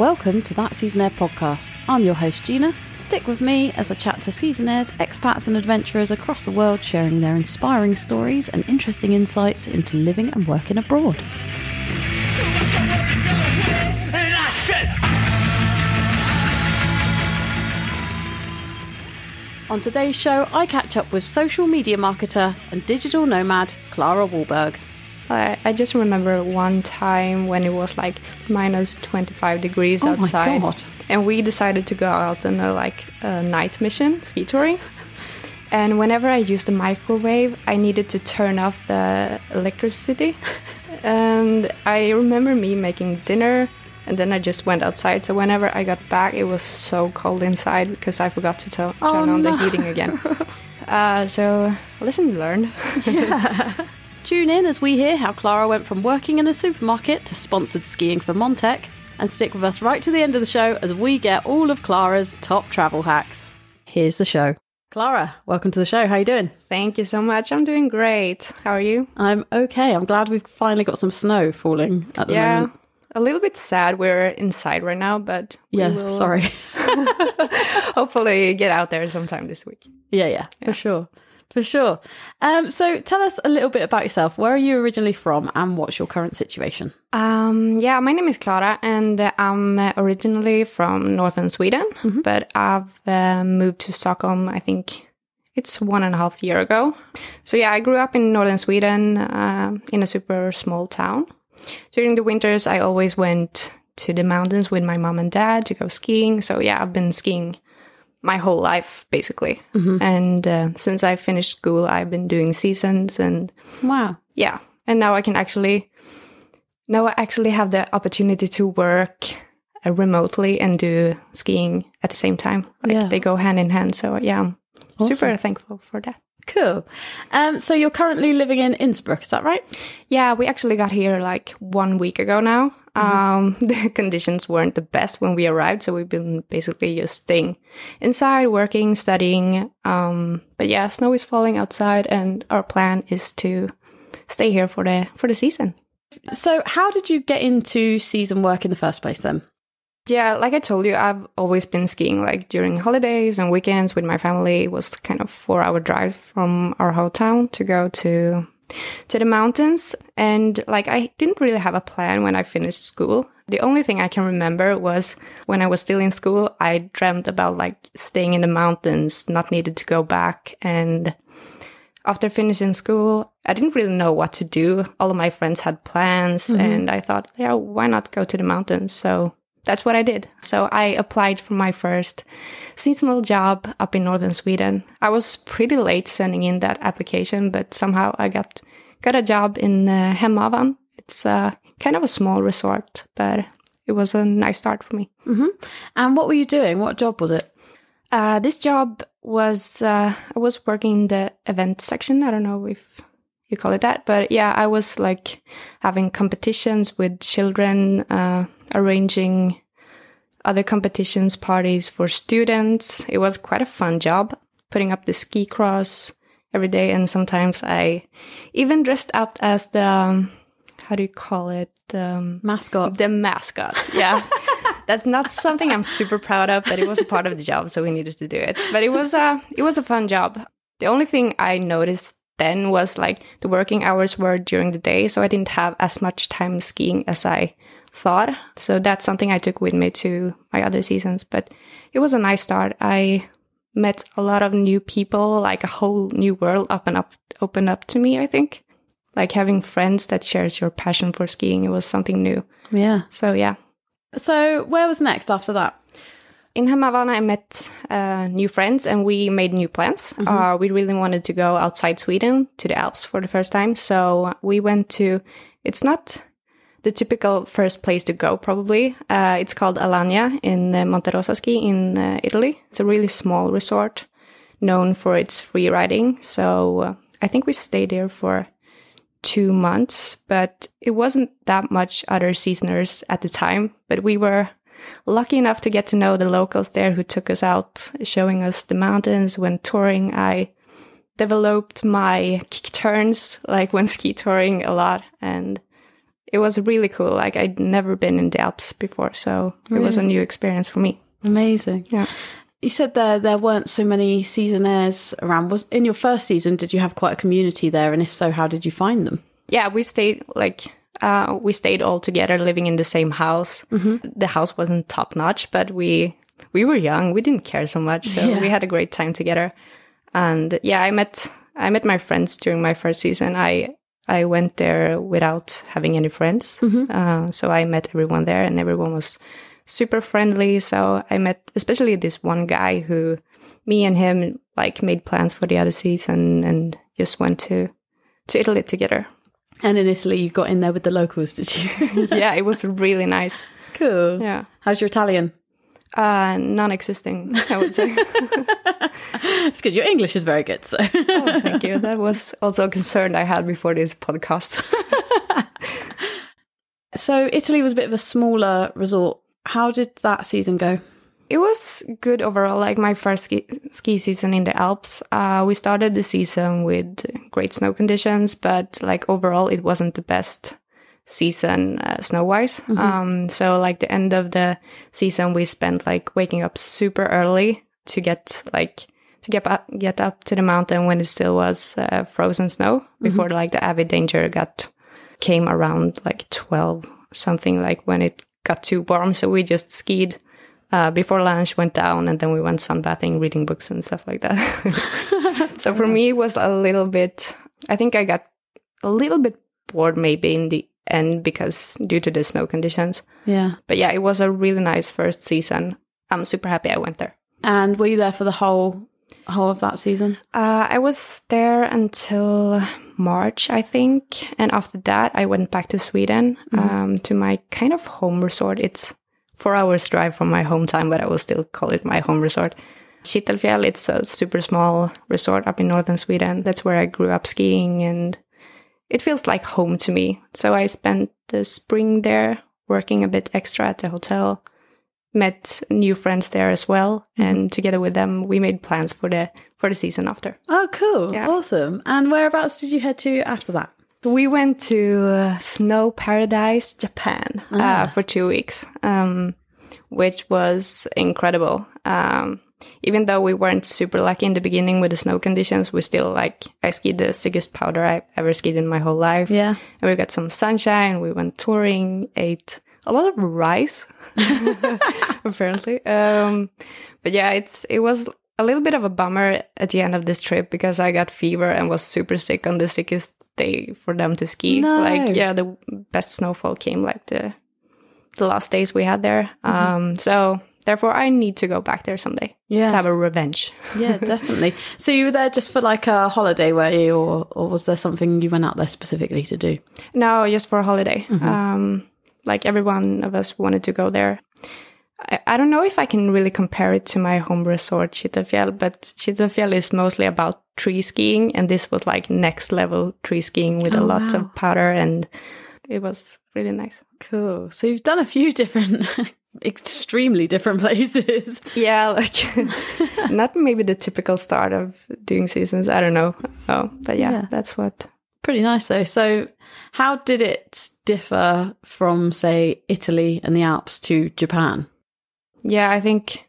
Welcome to That Seasonaire podcast. I'm your host, Gina. Stick with me as I chat to seasonaires, expats, and adventurers across the world sharing their inspiring stories and interesting insights into living and working abroad. On today's show, I catch up with social media marketer and digital nomad Klara Wahlberg. I, I just remember one time when it was like minus 25 degrees Oh outside. And we decided to go out on a like a night mission, ski touring. And whenever I used the microwave, I needed to turn off the electricity. and I remember me making dinner and then I just went outside. So whenever I got back, it was so cold inside because I forgot to tell Oh, turn on no. the heating again. uh, so lesson learned. Tune in as we hear how Klara went from working in a supermarket to sponsored skiing for Montec, and stick with us right to the end of the show as we get all of Klara's top travel hacks. Here's the show. Klara, welcome to the show. How you doing? Thank you so much. I'm doing great. How are you? I'm okay. I'm glad we've finally got some snow falling at the Yeah. moment. A little bit sad we're inside right now, but we Yeah, will sorry. hopefully get out there sometime this week. yeah, yeah, for sure. For sure. Um, so tell us a little bit about yourself. Where are you originally from and what's your current situation? Um, yeah, my name is Klara, and I'm originally from northern Sweden, but I've uh, moved to Stockholm. I think it's one and a half year ago. So yeah, I grew up in northern Sweden uh, in a super small town. During the winters, I always went to the mountains with my mom and dad to go skiing. So yeah, I've been skiing my whole life basically. And uh, since I finished school, I've been doing seasons and Wow. yeah and now i can actually now i actually have the opportunity to work uh, remotely and do skiing at the same time like Yeah. they go hand in hand so yeah i'm super thankful for that Cool. Um, so you're currently living in Innsbruck, is that right? yeah we actually got here like one week ago now um the conditions weren't the best when we arrived so we've been basically just staying inside working studying um but yeah snow is falling outside and our plan is to stay here for the for the season So how did you get into season work in the first place then? Yeah, like I told you, I've always been skiing like during holidays and weekends with my family. It was kind of four hour drive from our hometown to go to to the mountains. And like I didn't really have a plan when I finished school. The only thing I can remember was when I was still in school, I dreamt about like staying in the mountains, not needed to go back. And after finishing school, I didn't really know what to do. All of my friends had plans, mm-hmm. and I thought, yeah, why not go to the mountains? So that's what I did. So I applied for my first seasonal job up in northern Sweden. I was pretty late sending in that application, but somehow I got got a job in uh, Hemavan. It's uh, kind of a small resort, but it was a nice start for me. And what were you doing? What job was it? Uh, this job was uh, I was working in the event section. I don't know if you call it that, but yeah, I was like having competitions with children, uh, arranging other competitions, parties for students. It was quite a fun job, putting up the ski cross every day, and sometimes I even dressed up as the um, how do you call it? Um, Mascot. the mascot. Yeah. That's not something I'm super proud of, but it was a part of the job, so we needed to do it. But it was a it was a fun job. The only thing I noticed then was like the working hours were during the day, so I didn't have as much time skiing as I thought. So that's something I took with me to my other seasons. But it was a nice start. I met a lot of new people, like a whole new world up and up opened up to me, I think. Like having friends that shares your passion for skiing, it was something new. Yeah. So yeah, So where was next after that? in Hemavan, I met uh, new friends and we made new plans. Uh, we really wanted to go outside Sweden to the Alps for the first time. So we went to, it's not the typical first place to go, probably. Uh, it's called Alagna in uh, Monte Rosa Ski in uh, Italy. It's a really small resort known for its free riding. So uh, I think we stayed there for two months, but it wasn't that much other seasoners at the time. But we were lucky enough to get to know the locals there who took us out, showing us the mountains when touring. I developed my kick turns, like when ski touring a lot. And it was really cool. Like I'd never been in the Alps before, so it was a new experience for me. Amazing. Yeah. You said there there weren't so many seasonaires around. Was in your first season? Did you have quite a community there? And if so, how did you find them? Yeah, we stayed like uh, we stayed all together, living in the same house. The house wasn't top notch, but we we were young. We didn't care so much, so Yeah. we had a great time together. And yeah, I met I met my friends during my first season. I I went there without having any friends, uh, so I met everyone there, and everyone was super friendly. So I met especially this one guy who me and him like made plans for the other season and just went to to Italy together. And in Italy, you got in there with the locals, did you? yeah, it was really nice. cool. Yeah. How's your Italian? Uh, non-existing, I would say. It's good. Your English is very good. So oh, thank you. That was also a concern I had before this podcast. So Italy was a bit of a smaller resort. How did that season go? it was good overall. Like my first ski, ski season in the Alps, uh, we started the season with great snow conditions, but like overall, it wasn't the best season uh, snow wise. Um, so like the end of the season, we spent like waking up super early to get like to get up, get up to the mountain when it still was uh, frozen snow before like the avid danger got came around like 12 something like when it got too warm. So we just skied uh, before lunch went down and then we went sunbathing reading books and stuff like that. So for me it was a little bit i think i got a little bit bored maybe in the end because due to the snow conditions Yeah. but yeah it was a really nice first season i'm super happy i went there And were you there for the whole whole of that season? Uh, I was there until March, I think, and after that, I went back to Sweden um, to my kind of home resort. It's four hours drive from my hometown, but I will still call it my home resort. Kittelfjäll, it's a super small resort up in northern Sweden. That's where I grew up skiing, and it feels like home to me. So I spent the spring there, working a bit extra at the hotel. Met new friends there as well, and together with them, we made plans for the for the season after. Oh, cool. Yeah. Awesome. And whereabouts did you head to after that? We went to uh, Snow Paradise, Japan, uh, for two weeks, um, which was incredible. Um, even though we weren't super lucky in the beginning with the snow conditions, we still like I skied the sickest powder I've ever skied in my whole life. Yeah. and we got some sunshine. We went touring, ate a lot of rice, apparently. Um, but yeah, it's it was a little bit of a bummer at the end of this trip because I got fever and was super sick on the sickest day for them to ski. No. Like yeah, the best snowfall came like the the last days we had there. Um, so therefore, I need to go back there someday Yeah. to have a revenge. yeah, definitely. So you were there just for like a holiday, were you, or or was there something you went out there specifically to do? No, just for a holiday. Um, like every one of us wanted to go there. I, I don't know if I can really compare it to my home resort, Kittelfjäll, but Kittelfjäll is mostly about tree skiing, and this was like next level tree skiing with a Oh, lot wow. of powder, and it was really nice. Cool. So you've done a few different, extremely different places. Yeah, like not maybe the typical start of doing seasons. I don't know. Oh, but yeah, Yeah. that's what Pretty nice though. So how did it differ from, say, Italy and the Alps to Japan? Yeah, I think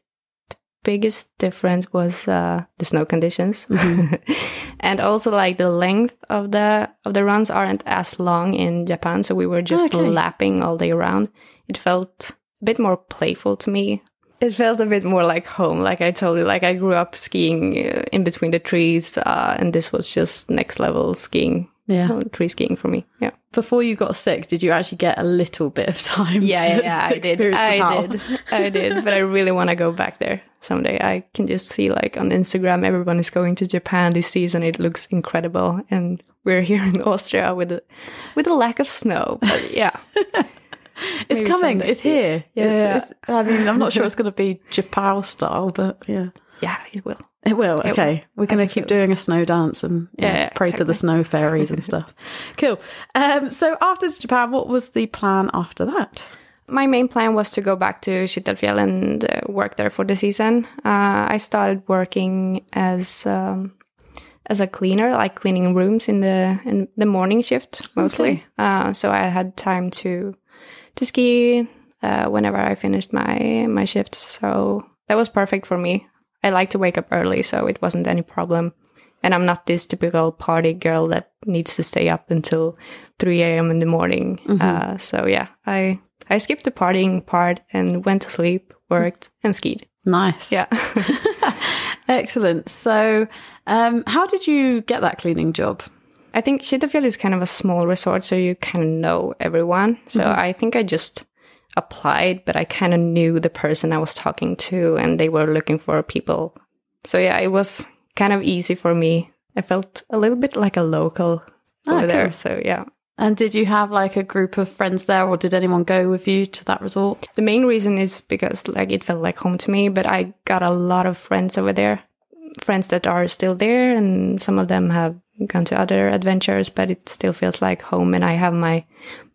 the biggest difference was uh, the snow conditions, and also like the length of the of the runs aren't as long in Japan. So we were just Okay. lapping all day around. It felt bit more playful to me. It felt a bit more like home. Like I told you, like I grew up skiing uh, in between the trees, uh, and this was just next level skiing, Yeah. uh, tree skiing for me. Yeah. Before you got sick, did you actually get a little bit of time yeah, to, yeah, yeah, to I did. I did. I did. But I really want to go back there someday. I can just see like on Instagram, everyone is going to Japan this season. It looks incredible, and we're here in Austria with a with a lack of snow. But yeah, It's coming. someday. It's here. Yeah, It's- yeah. it's- I mean, I'm not sure it's going to be Japan style, but yeah, yeah, it will. it will. Okay, we're going to keep doing a snow dance and yeah, Yeah, pray to the snow fairies and stuff. Cool. Um, so after Japan, what was the plan after that? My main plan was to go back to Kittelfjäll and uh, work there for the season. Uh, I started working as um, as a cleaner, like cleaning rooms in the in the morning shift mostly. Okay. Uh, so I had time to to ski uh, whenever I finished my my shifts. So that was perfect for me. I like to wake up early, so it wasn't any problem. And I'm not this typical party girl that needs to stay up until 3 a.m. in the morning. Uh, so yeah, I I skipped the partying part and went to sleep, worked, and skied. Nice. Yeah. Excellent. So, um, how did you get that cleaning job? I think Kittelfjäll is kind of a small resort, so you kind of know everyone. So I think I just applied, but I kind of knew the person I was talking to, and they were looking for people. So yeah, it was kind of easy for me. I felt a little bit like a local Ah, over there. cool. So yeah. And did you have like a group of friends there, or did anyone go with you to that resort? The main reason is because like it felt like home to me, but I got a lot of friends over there. Friends that are still there and some of them have gone to other adventures, but it still feels like home and I have my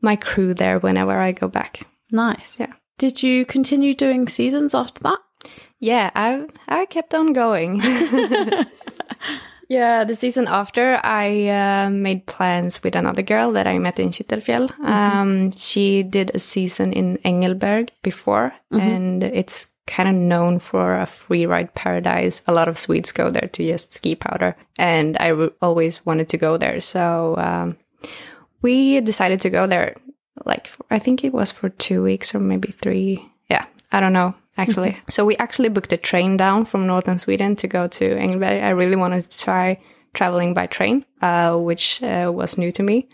my crew there whenever I go back. Nice. Yeah. Did you continue doing seasons after that? Yeah, I I kept on going. yeah, the season after, I uh, made plans with another girl that I met in Kittelfjäll. Um, she did a season in Engelberg before, and it's kind of known for a free ride paradise. A lot of Swedes go there to just ski powder, and I always wanted to go there. So um, we decided to go there. Like for, I think it was for two weeks or maybe three. Yeah, I don't know actually. So we actually booked a train down from northern Sweden to go to Engelberg. I really wanted to try traveling by train, uh, which uh, was new to me.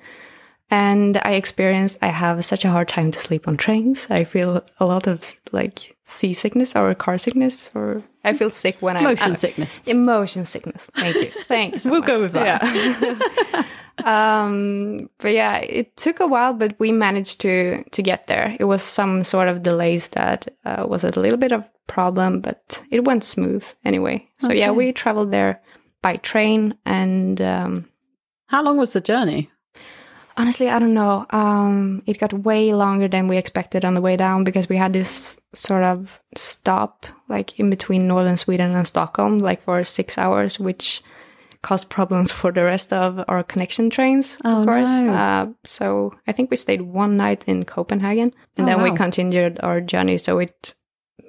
And I experienced I have such a hard time to sleep on trains. I feel a lot of like seasickness or car sickness, or I feel sick when I Motion sickness. Emotion sickness. Thank you. Thanks. so We'll much. go with that. Yeah. um, but yeah, it took a while, but we managed to to get there. It was some sort of delays that uh, was a little bit of problem, but it went smooth anyway. So yeah, we traveled there by train, and um, How long was the journey? Honestly, I don't know. Um, it got way longer than we expected on the way down because we had this sort of stop like in between northern Sweden and Stockholm, like for six hours, which caused problems for the rest of our connection trains, Oh, of course. no. Uh, so I think we stayed one night in Copenhagen and Oh, then we continued our journey. So it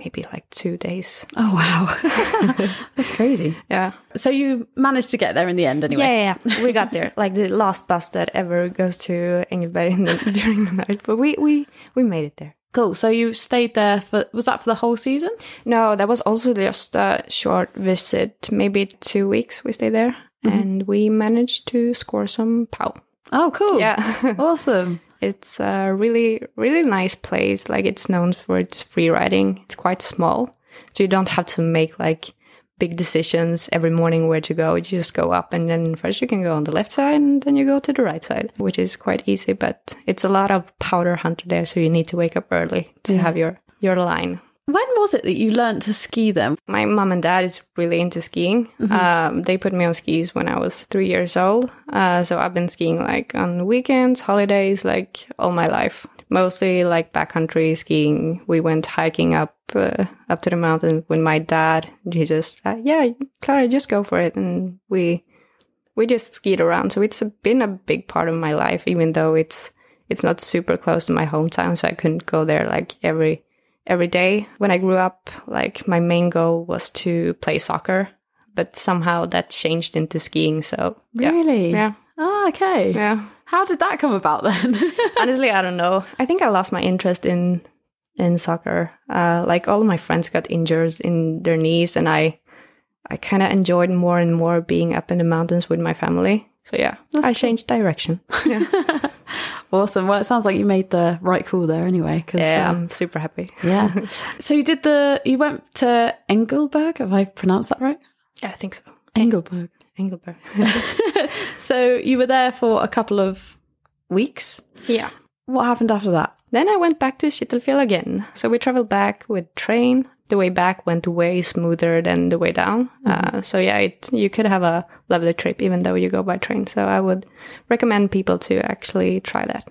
maybe like two days. Oh wow, that's crazy. Yeah. So you managed to get there in the end, anyway. Yeah, yeah, yeah. we got there. Like the last bus that ever goes to Engelberg in the, during the night, but we we we made it there. Cool. So you stayed there for was that for the whole season? No, that was also just a short visit, maybe two weeks. We stayed there, mm-hmm. and we managed to score some pow. Oh, cool. Yeah, Awesome. It's a really really nice place. Like it's known for its free riding. It's quite small, so you don't have to make like big decisions every morning where to go. You just go up, and then first you can go on the left side, and then you go to the right side, which is quite easy. But it's a lot of powder hunter there, so you need to wake up early to have your your line. When was it that you learned to ski then? my mom and dad is really into skiing. Um, they put me on skis when I was three years old. Uh, so I've been skiing like on weekends, holidays, like all my life. Mostly like backcountry skiing. We went hiking up uh, up to the mountain with my dad. He just uh, yeah, Klara, just go for it, and we we just skied around. So it's been a big part of my life, even though it's it's not super close to my hometown, so I couldn't go there like every every day. When I grew up, like my main goal was to play soccer, but somehow that changed into skiing. So yeah. Really? yeah, Oh, okay. yeah. How did that come about then? Honestly, I don't know. I think I lost my interest in in soccer. Uh, like all of my friends got injured in their knees, and I I kind of enjoyed more and more being up in the mountains with my family. So yeah, I changed direction. awesome. Well, it sounds like you made the right call there anyway. Cause, Yeah, um, I'm super happy. yeah. so you did the, you went to Engelberg. Have I pronounced that right? Yeah, I think so. Engelberg. Engelberg. So you were there for a couple of weeks. yeah. What happened after that? Then I went back to Kittelfjäll again. So we traveled back with train. The way back went way smoother than the way down. Uh, so yeah, it, you could have a lovely trip even though you go by train. So I would recommend people to actually try that.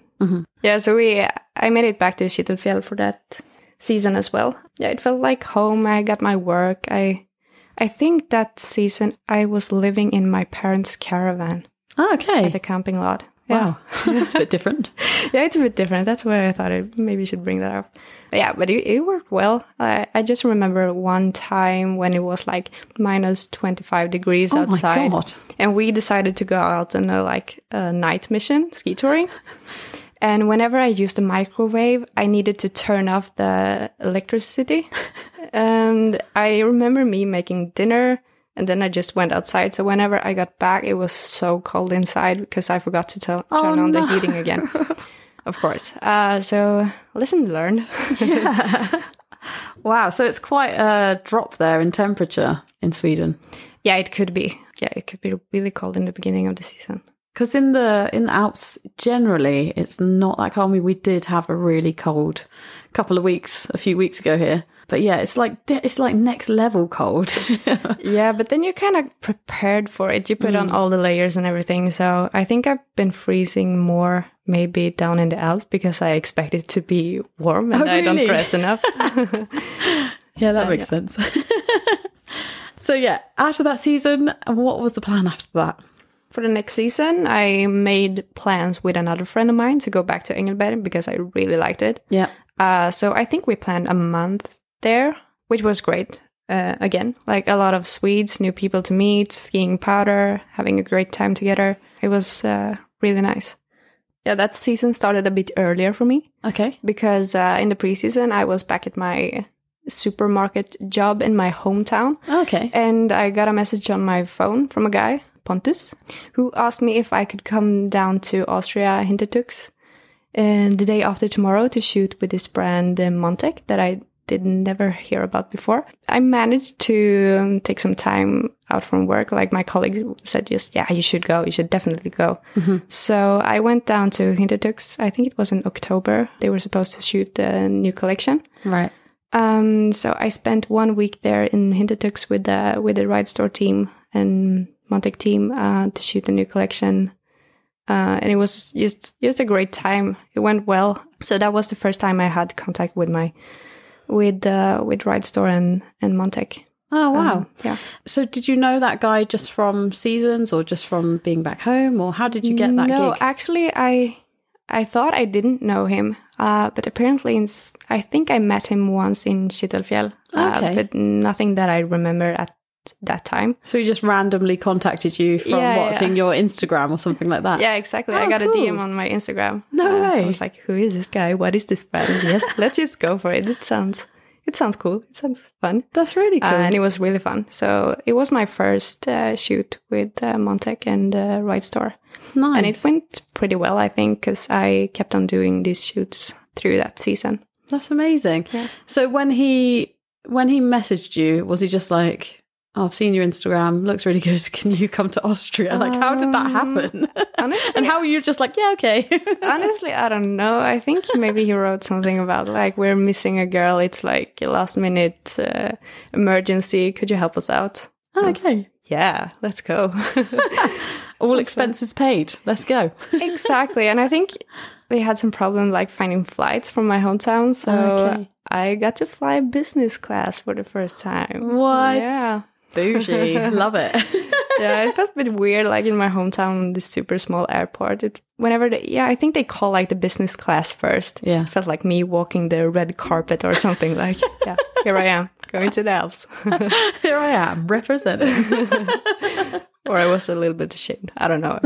Yeah, so we I made it back to Kittelfjäll for that season as well. Yeah, it felt like home. I got my work. I I think that season I was living in my parents' caravan Oh, okay. at the camping lot. Yeah. Wow. That's a bit different. yeah, it's a bit different. That's why I thought I maybe should bring that up. But yeah, but it, it worked well. I, I just remember one time when it was like minus 25 degrees Oh outside. And we decided to go out on a like a night mission, ski touring. And whenever I used the microwave, I needed to turn off the electricity. and I remember me making dinner and then I just went outside. So whenever I got back, it was so cold inside because I forgot to Oh, turn on no. the heating again. of course. Uh, so lesson learned. Wow. So it's quite a drop there in temperature in Sweden. yeah, it could be. Yeah, it could be really cold in the beginning of the season. Because in the in the Alps generally, it's not that cold. I mean, we did have a really cold couple of weeks a few weeks ago here, but yeah, it's like it's like next level cold. Yeah, but then you're kind of prepared for it. You put on Mm. all the layers and everything. So I think I've been freezing more maybe down in the Alps because I expect it to be warm and Oh, I don't really? press enough. yeah, that makes sense. so yeah, after that season, what was the plan after that? For the next season, I made plans with another friend of mine to go back to Engelberg because I really liked it. Yeah. Uh, so I think we planned a month there, which was great. Uh, again, like a lot of Swedes, new people to meet, skiing powder, having a great time together. It was uh, really nice. Yeah, that season started a bit earlier for me Okay. because uh, in the preseason I was back at my supermarket job in my hometown, Okay. and I got a message on my phone from a guy, Pontus, who asked me if I could come down to Austria, Hintertux, and the day after tomorrow to shoot with this brand uh, Montec that I did never hear about before. I managed to um, take some time out from work. Like my colleagues said, just yeah, you should go. You should definitely go. So I went down to Hintertux. I think it was in October. They were supposed to shoot the new collection. Right. Um, so I spent one week there in Hintertux with the with the Ridestore team and Montec team uh, to shoot the new collection, uh, and it was just just a great time. It went well. So that was the first time I had contact with my with uh, with Ridestore and and Montec. Oh wow. Um, yeah. So did you know that guy just from seasons or just from being back home or how did you get that no, gig? actually, I I thought I didn't know him, uh, but apparently, in, I think I met him once in Kittelfjäll, uh, Okay. but nothing that I remember at that time. So he just randomly contacted you from Yeah, what, yeah. seeing your Instagram or something like that? Yeah, exactly. I Oh, got cool. a DM on my Instagram. No Uh, way. I was like, "Who is this guy? What is this brand? yes, let's just go for it. It sounds, it sounds cool. It sounds fun." That's really cool. Uh, and it was really fun. So it was my first uh, shoot with uh, Montec and uh, Ridestore. nice. And it went pretty well, I think, because I kept on doing these shoots through that season. That's amazing. Yeah. So when he when he messaged you, was he just like, oh, "I've seen your Instagram, looks really good. Can you come to Austria?" Like, how did that Um, happen? honestly, and how were you just like, "Yeah, okay." Honestly, I don't know. I think maybe he wrote something about like we're missing a girl. It's like a last minute uh, emergency. Could you help us out? Oh, okay. Yeah, let's go. All expenses paid. Let's go. exactly. And I think they had some problem like finding flights from my hometown. So Okay. I got to fly business class for the first time. What? Yeah. Bougie. Love it. yeah, it felt a bit weird, like in my hometown, this super small airport. It, whenever they, yeah, I think they call like the business class first. Yeah. It felt like me walking the red carpet or something. like, yeah, here I am going to the Alps. Here I am representing. or I was a little bit ashamed. I don't know.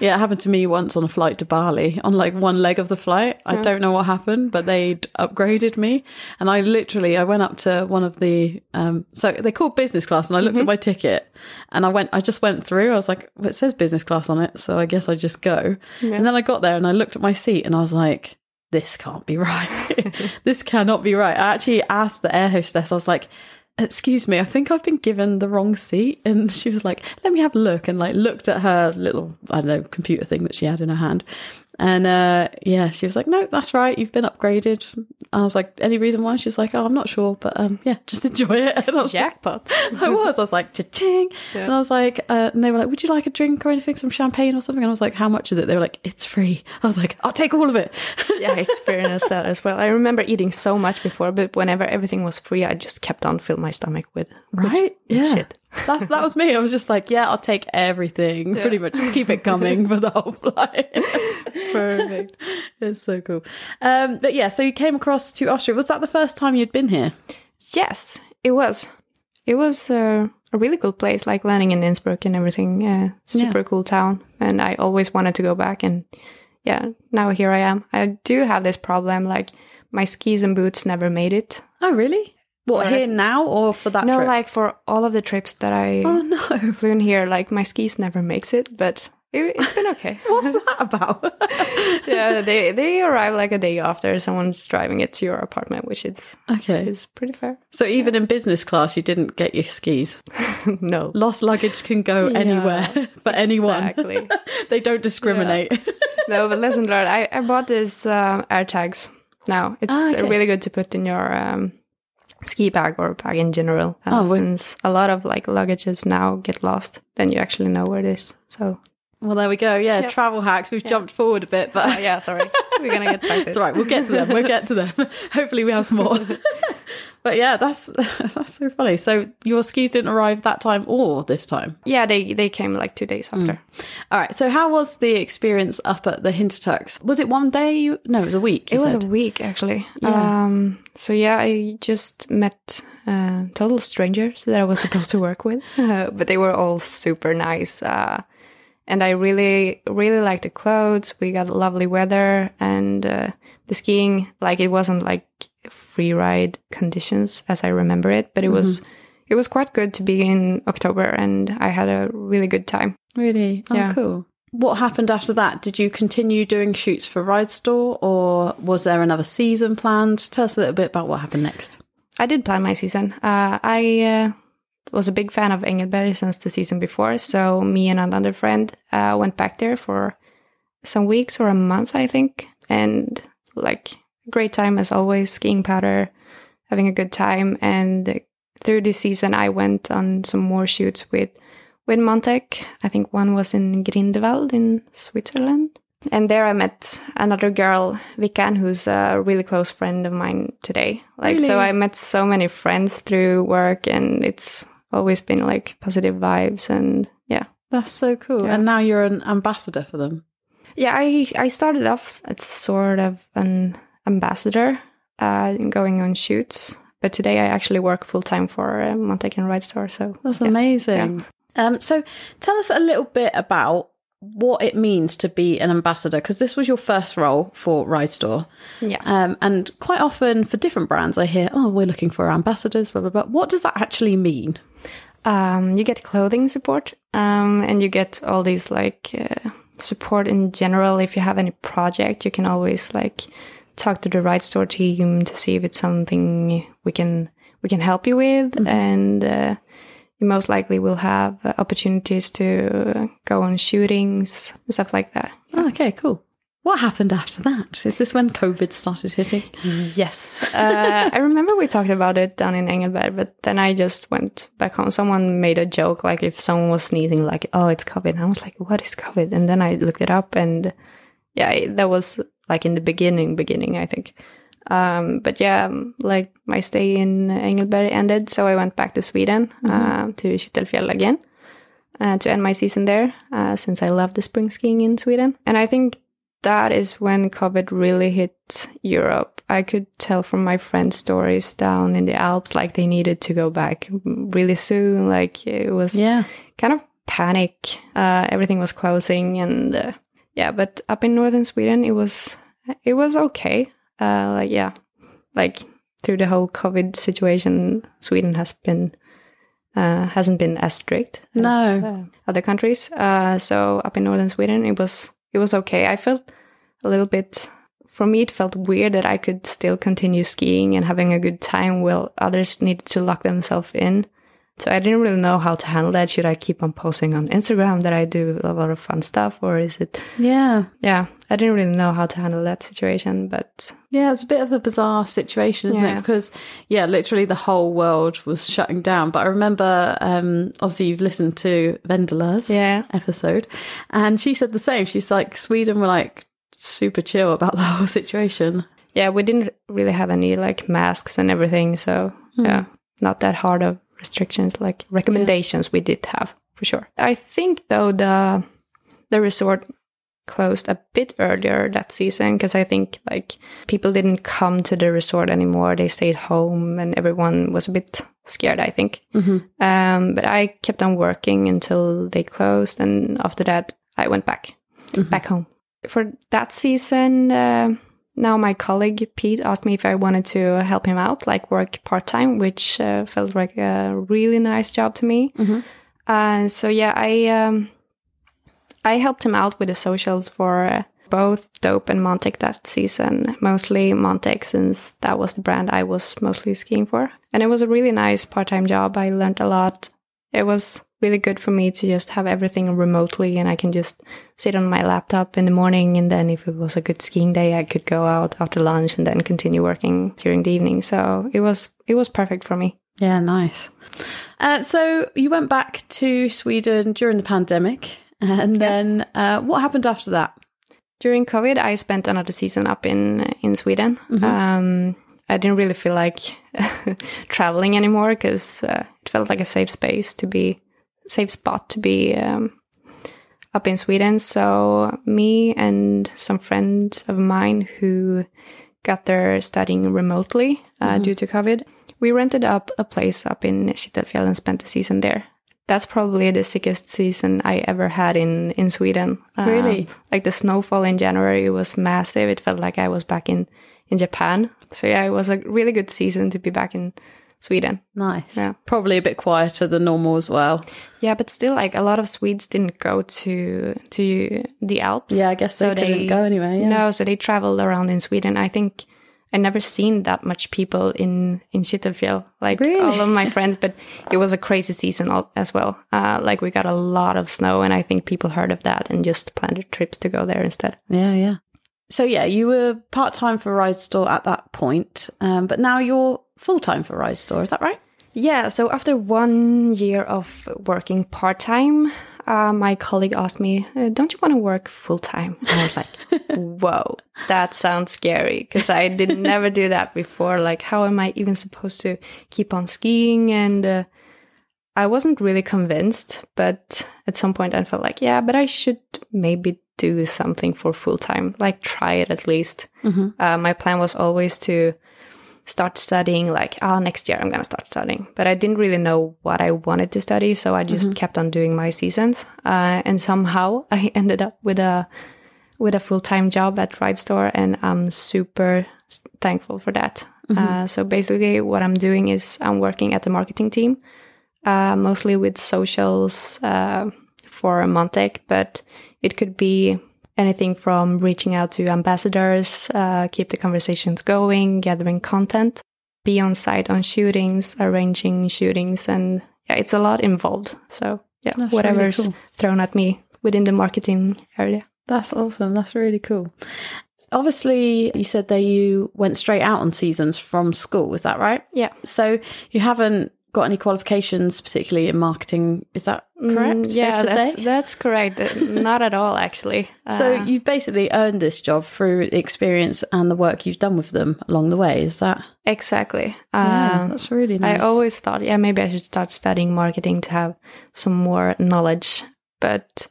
Yeah, it happened to me once on a flight to Bali on like one leg of the flight. I don't know what happened, but they'd upgraded me. And I literally, I went up to one of the, um, so they called business class and I looked at my ticket and I went, I just went through. I was like, well, it says business class on it. So I guess I just go. And then I got there and I looked at my seat and I was like, this can't be right. this cannot be right. I actually asked the air hostess, I was like, excuse me, I think I've been given the wrong seat. And she was like, let me have a look. And like looked at her little, I don't know, computer thing that she had in her hand. And uh, yeah, she was like, "No, that's right. You've been upgraded." I was like, "Any reason why?" She was like, "Oh, I'm not sure, but um, yeah, just enjoy it." And I was Jackpot. like, I was. I was like, "Cha-ching!" And I was like, uh, and they were like, "Would you like a drink or anything? Some champagne or something?" And I was like, "How much is it?" They were like, "It's free." I was like, "I'll take all of it." yeah, I experienced that as well. I remember eating so much before, but whenever everything was free, I just kept on filling my stomach with with- Right? with Yeah. shit. That's that was me. I was just like, "Yeah, I'll take everything. Pretty much, just keep it coming for the whole flight." Perfect. it's so cool. Um, but yeah, so you came across to Austria. Was that the first time you'd been here? Yes, it was. It was uh, a really cool place, like landing in Innsbruck and everything. Uh, super cool town, and I always wanted to go back. And yeah, now here I am. I do have this problem, like my skis and boots never made it. Oh, really? What here now or for that no, trip? like for all of the trips that I oh no, flew in here, like my skis never makes it, but it, it's been okay. what's that about? yeah, they they arrive like a day after someone's driving it to your apartment, which is okay, is pretty fair. so even in business class, you didn't get your skis. no, Lost luggage can go anywhere for anyone. Exactly. they don't discriminate. no, but lesson learned. I, I bought these uh, air tags. Now it's Ah, okay. really good to put in your um, ski bag or bag in general. Uh, Oh, since a lot of like luggages now get lost, then you actually know where it is. So Well, there we go. Yeah, Yep. travel hacks. We've jumped forward a bit, but oh, yeah, sorry, we're gonna get back It's all right. We'll get to them. We'll get to them. Hopefully, we have some more. but yeah, that's that's so funny. So your skis didn't arrive that time or this time. Yeah, they they came like two days Mm. after. All right. So how was the experience up at the Hintertux? Was it one day? You, no, it was a week. It was a week actually. Yeah. Um, so yeah, I just met uh, total strangers that I was supposed to work with, uh, but they were all super nice. Uh, and I really, really liked the clothes. We got lovely weather and uh, the skiing. Like it wasn't like free ride conditions as I remember it, but it was. It was quite good to be in October, and I had a really good time. really oh, Yeah. cool. What happened after that? Did you continue doing shoots for Ridestore, or was there another season planned? Tell us a little bit about what happened next. I did plan my season. Uh, I uh, was a big fan of Engelberg since the season before, so me and another friend uh, went back there for some weeks or a month, I think, and like great time as always, skiing powder, having a good time. And through this season, I went on some more shoots with with Montec. I think one was in Grindelwald in Switzerland. And there I met another girl, Vikan, who's a really close friend of mine today. Like, so I met so many friends through work and it's always been like positive vibes and yeah. That's so cool. Yeah. And now you're an ambassador for them. Yeah, I, I started off as sort of an ambassador, uh, going on shoots. But today I actually work full time for uh, Montec and Ridestore. So That's yeah. amazing. Um, so tell us a little bit about what it means to be an ambassador, because this was your first role for Ridestore. Yeah. Um, and quite often for different brands, I hear, oh, we're looking for ambassadors, blah, blah, blah. What does that actually mean? um, you get clothing support um, and you get all these like uh, support in general. If you have any project you can always like talk to the Ridestore team to see if it's something we can we can help you with. And uh, you most likely will have uh, opportunities to go on shootings and stuff like that. Oh, okay, cool. What happened after that? Is this when COVID started hitting? Yes. Uh, I remember we talked about it down in Engelberg, but then I just went back home. Someone made a joke, like if someone was sneezing, like, oh, it's COVID. And I was like, what is COVID? And then I looked it up and yeah, that was like in the beginning, beginning, I think. Um, but yeah, um, like my stay in Engelberg ended. So I went back to Sweden, uh, to Kittelfjäll again. Uh, to end my season there, uh, since I love the spring skiing in Sweden. And I think that is when COVID really hit Europe. I could tell from my friends' stories down in the Alps, like they needed to go back really soon. Like it was Yeah. kind of panic. Uh, everything was closing, and uh, yeah. But up in northern Sweden, it was it was okay. Uh, like yeah, like through the whole COVID situation, Sweden has been uh, hasn't been as strict as No. uh, other countries. Uh, so up in northern Sweden, it was it was okay. I felt a little bit. For me, it felt weird that I could still continue skiing and having a good time while others needed to lock themselves in So I didn't really know how to handle that. Should I keep on posting on Instagram that I do a lot of fun stuff, or is it? Yeah, Yeah, I didn't really know how to handle that situation, but yeah, it's a bit of a bizarre situation, isn't it? Because yeah, literally the whole world was shutting down. But I remember, um, obviously, you've listened to Vendela's yeah, episode, and she said the same. She's like, Sweden were like super chill about the whole situation. yeah, we didn't really have any like masks and everything, so yeah, not that hard of restrictions like recommendations we did have for sure. I think though the the resort closed a bit earlier that season because I think like people didn't come to the resort anymore. They stayed home and everyone was a bit scared, I think. Um, but I kept on working until they closed, and after that, I went back back home. For that season, uh, now my colleague Pete asked me if I wanted to help him out, like work part time, which uh, felt like a really nice job to me. And so yeah, I um, I helped him out with the socials for uh, both Dope and Montec that season. Mostly Montec, since that was the brand I was mostly skiing for. And it was a really nice part time job. I learned a lot. It was really good for me to just have everything remotely and I can just sit on my laptop in the morning. And then if it was a good skiing day, I could go out after lunch and then continue working during the evening. So it was, it was perfect for me. Yeah, nice. Uh, so you went back to Sweden during the pandemic, and then uh, what happened after that? during COVID, I spent another season up in in Sweden. Um, I didn't really feel like traveling anymore because uh, it felt like a safe space to be, safe spot to be um, up in Sweden. So me and some friends of mine who got there studying remotely uh, due to COVID, we rented up a place up in Kittelfjäll and spent the season there. That's probably the sickest season I ever had in in Sweden. Uh, Really? like the snowfall in January was massive. It felt like I was back in in Japan. So yeah, it was a really good season to be back in Sweden. Nice. Yeah. Probably a bit quieter than normal as well. Yeah, but still, like a lot of Swedes didn't go to to the Alps. Yeah, I guess so they couldn't go anywhere, yeah. No, so they traveled around in Sweden. I think I never seen that much people in in Kittelfjäll. Like Really? all of my friends, but it was a crazy season as well. Uh, like we got a lot of snow, and I think people heard of that and just planned trips to go there instead. Yeah, yeah. So yeah, you were part time for Ridestore at that point, um, but now you're full time for Ridestore. Is that right? Yeah, so after one year of working part time, uh, my colleague asked me, uh, Don't you want to work full time? And I was like, Whoa, that sounds scary because I did never do that before. Like, how am I even supposed to keep on skiing? And uh, I wasn't really convinced, but at some point I felt like, Yeah, but I should maybe do something for full time, like try it at least. Uh, my plan was always to start studying like oh next year i'm going to start studying. But i didn't really know what i wanted to study so i just kept on doing my seasons. Uh, and somehow i ended up with a with a full-time job at Ridestore and i'm super thankful for that. Uh, so basically what i'm doing is i'm working at the marketing team uh, mostly with socials uh, for Montec, but it could be anything from reaching out to ambassadors, uh, keep the conversations going, gathering content, be on site on shootings, arranging shootings, and yeah, it's a lot involved. So yeah, That's really whatever's cool. thrown at me within the marketing area. That's awesome. That's really cool. Obviously, you said that you went straight out on seasons from school. Is that right? Yeah. So you haven't got any qualifications, particularly in marketing. Is that correct? Mm, yeah, that's, that's correct. Not at all, actually. So Uh, you've basically earned this job through the experience and the work you've done with them along the way. Is that? exactly. Yeah, Um, that's really nice. I always thought, yeah, maybe I should start studying marketing to have some more knowledge. But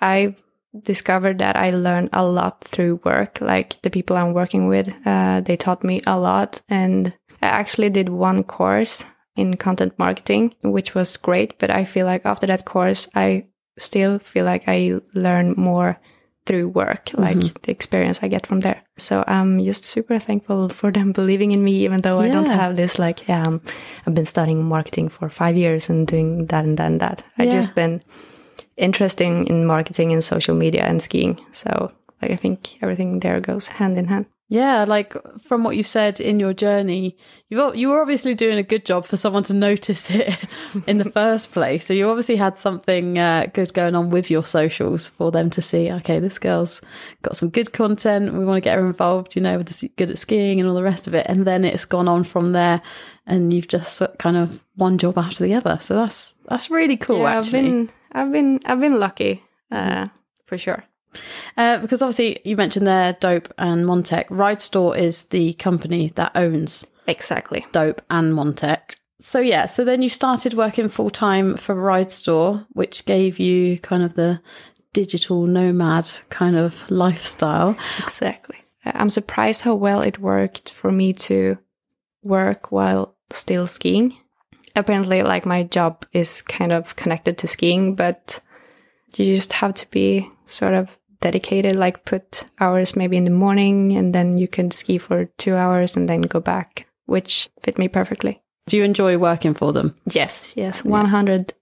I discovered that I learned a lot through work. Like the people I'm working with, uh, they taught me a lot. And I actually did one course in content marketing, which was great. But I feel like after that course, I still feel like I learn more through work, like the experience I get from there. So I'm just super thankful for them believing in me, even though I don't have this like, yeah, um, I've been studying marketing for five years and doing that and that and that. I Yeah. just been interested in marketing and social media and skiing. So like I think everything there goes hand in hand. Yeah, like from what you said in your journey, you you were obviously doing a good job for someone to notice it in the first place. So you obviously had something uh, good going on with your socials for them to see. Okay, this girl's got some good content. We want to get her involved. You know, with the, good at skiing and all the rest of it. And then it's gone on from there, and you've just kind of one job after the other. So that's that's really cool. Yeah, actually, I've been I've been I've been lucky uh, for sure. Uh, because obviously you mentioned there Dope and Montec. Ridestore is the company that owns Exactly. Dope and Montec. So yeah, so then you started working full time for Ridestore, which gave you kind of the digital nomad kind of lifestyle. Exactly. Uh, I'm surprised how well it worked for me to work while still skiing. Apparently, like my job is kind of connected to skiing, but you just have to be sort of dedicated, like put hours maybe in the morning and then you can ski for two hours and then go back, which fit me perfectly. Do you enjoy working for them? Yes, yes, 100%.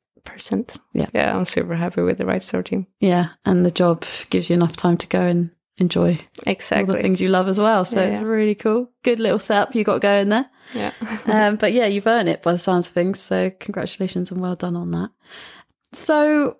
Yeah. Yeah, I'm super happy with the Ridestore team. Yeah, and the job gives you enough time to go and enjoy all the things you love as well. So Yeah, it's yeah. really cool. Good little setup you got going there. Yeah. um, but yeah, you've earned it by the sounds of things. So congratulations and well done on that. So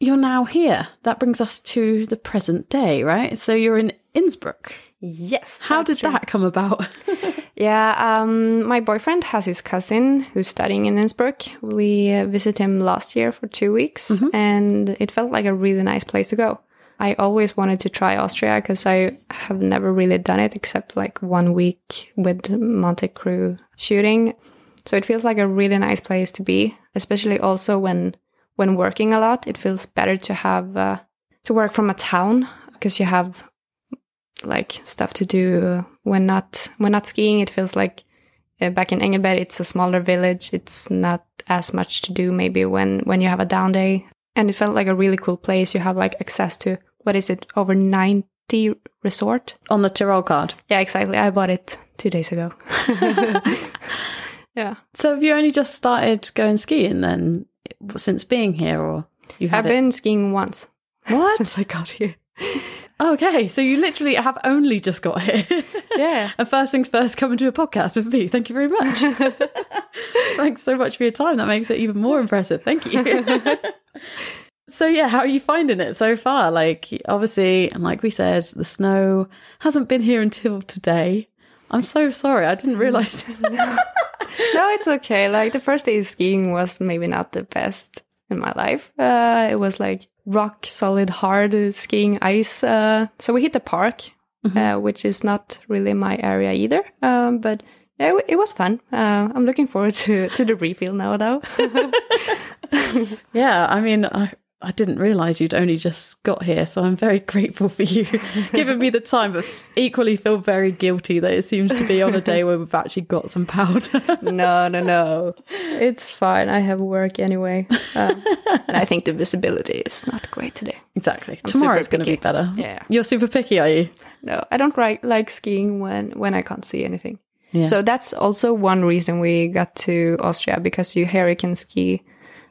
you're now here. That brings us to the present day, right? So you're in Innsbruck. yes. How did true. that come about? Yeah, um, my boyfriend has his cousin who's studying in Innsbruck. We uh, visited him last year for two weeks, and it felt like a really nice place to go. I always wanted to try Austria because I have never really done it except like one week with Montec Crew shooting. So it feels like a really nice place to be, especially also when when working a lot. It feels better to have uh, to work from a town because you have like stuff to do when not when not skiing. It feels like uh, back in Engelberg, it's a smaller village. It's not as much to do maybe when when you have a down day. And it felt like a really cool place. You have like access to what is it over ninety resort? On the Tyrol card. Yeah, exactly. I bought it two days ago. yeah, So have you only just started going skiing then since being here or you had I've it- been skiing once What? since I got here. Okay, so you literally have only just got here. Yeah. and first things first, come and do a podcast with me. Thank you very much. Thanks so much for your time. That makes it even more impressive. Thank you. so yeah, how are you finding it so far? Like obviously, and like we said, the snow hasn't been here until today. I'm so sorry. I didn't realize. no, it's okay. Like the first day of skiing was maybe not the best in my life. Uh, it was like rock solid, hard skiing ice. Uh, so we hit the park, uh, which is not really my area either. Um, but yeah, it, it was fun. Uh, I'm looking forward to to the refill now, though. yeah, I mean, I, I didn't realize you'd only just got here, so I'm very grateful for you giving me the time, but equally feel very guilty that it seems to be on a day where we've actually got some powder. no, no, no. It's fine. I have work anyway, um, and I think the visibility is not great today. exactly. I'm Tomorrow's going to be better. Yeah. You're super picky, are you? No, I don't ri- like skiing when when I can't see anything. Yeah. So that's also one reason we got to Austria because you here you can ski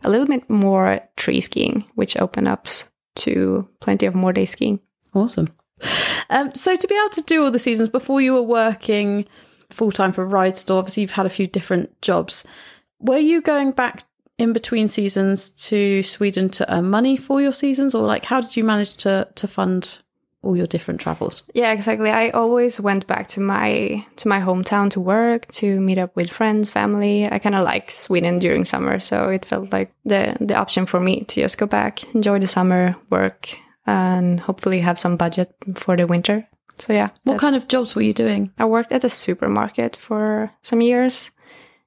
a little bit more tree skiing, which open up to plenty of more day skiing. Awesome. Um, so to be able to do all the seasons before you were working full time for a Ridestore, obviously you've had a few different jobs. Were you going back in between seasons to Sweden to earn money for your seasons, or like how did you manage to to fund all your different travels? Yeah, exactly. I always went back to my to my hometown to work, to meet up with friends, family. I kind of like Sweden during summer, so it felt like the the option for me to just go back, enjoy the summer, work, and hopefully have some budget for the winter. So yeah, What kind of jobs were you doing? I worked at a supermarket for some years.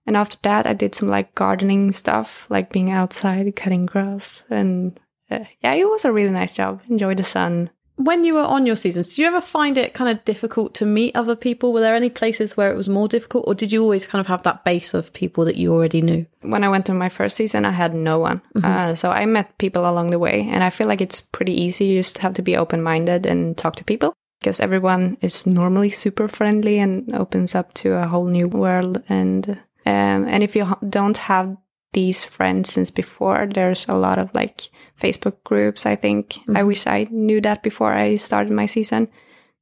And after that, I did some like gardening stuff, like being outside, cutting grass. And uh, yeah, it was a really nice job. Enjoy the sun. When you were on your seasons, did you ever find it kind of difficult to meet other people? Were there any places where it was more difficult, or did you always kind of have that base of people that you already knew? When I went to my first season, I had no one. Uh, so I met people along the way. And I feel like it's pretty easy. You just have to be open minded and talk to people because everyone is normally super friendly and opens up to a whole new world. And, um, and if you don't have these friends since before, there's a lot of like Facebook groups. I think I wish I knew that before I started my season.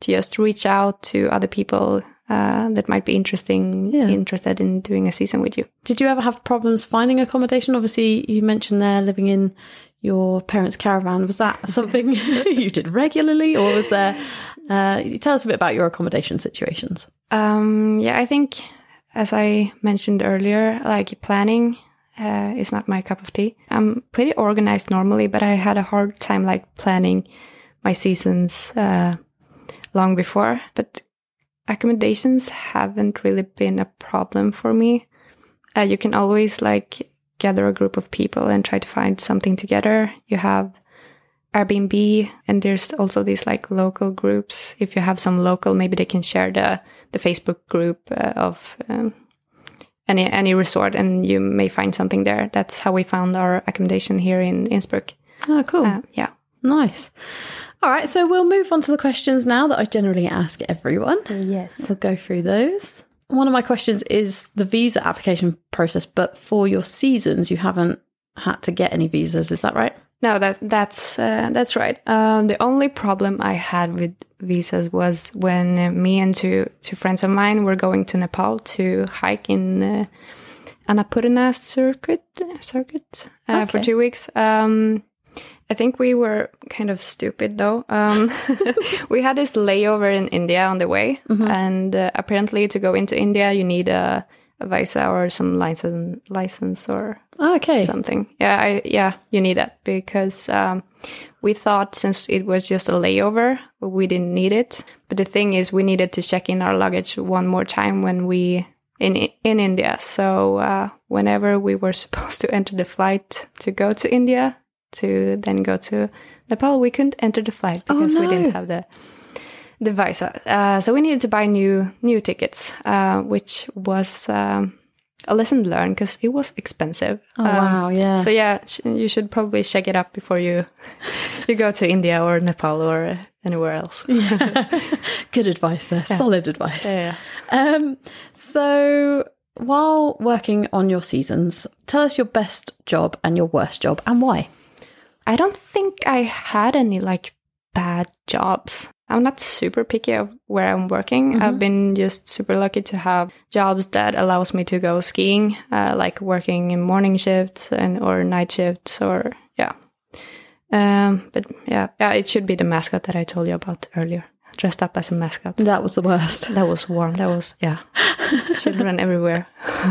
to just reach out to other people uh, that might be interesting, Yeah. interested in doing a season with you. Did you ever have problems finding accommodation? Obviously, you mentioned there living in your parents' caravan. Was that something you did regularly, or was there? Uh, tell us a bit about your accommodation situations. Um, yeah, I think as I mentioned earlier, like planning uh, is not my cup of tea. I'm pretty organized normally, but I had a hard time like planning my seasons uh, long before. But accommodations haven't really been a problem for me. Uh, you can always like gather a group of people and try to find something together. You have Airbnb, and there's also these like local groups. If you have some local, maybe they can share the the Facebook group uh, of um, any any resort, and you may find something there. That's how we found our accommodation here in Innsbruck. Oh, cool. Uh, yeah. Nice. All right, so we'll move on to the questions now that I generally ask everyone. Yes. We'll go through those. One of my questions is the visa application process, but for your seasons, you haven't had to get any visas. Is that right? No, that that's uh, that's right. Um, the only problem I had with visas was when me and two two friends of mine were going to Nepal to hike in uh, Annapurna circuit circuit uh, for two weeks. Um, I think we were kind of stupid though. Um, we had this layover in India on the way, and uh, apparently to go into India you need a visa or some license license or Oh, okay. something. Yeah, I, yeah, you need that because um, we thought since it was just a layover, we didn't need it. But the thing is, we needed to check in our luggage one more time when we in in India. So uh, whenever we were supposed to enter the flight to go to India to then go to Nepal, we couldn't enter the flight because we no. didn't have the the visa. Uh, so we needed to buy new new tickets, uh, which was. Um, a lesson learned because it was expensive. Oh, Um, wow. Yeah. so yeah, sh- you should probably check it up before you you go to India or Nepal or uh, anywhere else. yeah. Good advice there. Solid advice. Yeah. Um, so while working on your seasons, tell us your best job and your worst job and why. I don't think I had any like bad jobs. I'm not super picky of where I'm working. I've been just super lucky to have jobs that allows me to go skiing, uh, like working in morning shifts and or night shifts or yeah. Um, but yeah, yeah, it should be the mascot that I told you about earlier. Dressed up as a mascot. That was the worst. That was warm. That was yeah. Should run everywhere.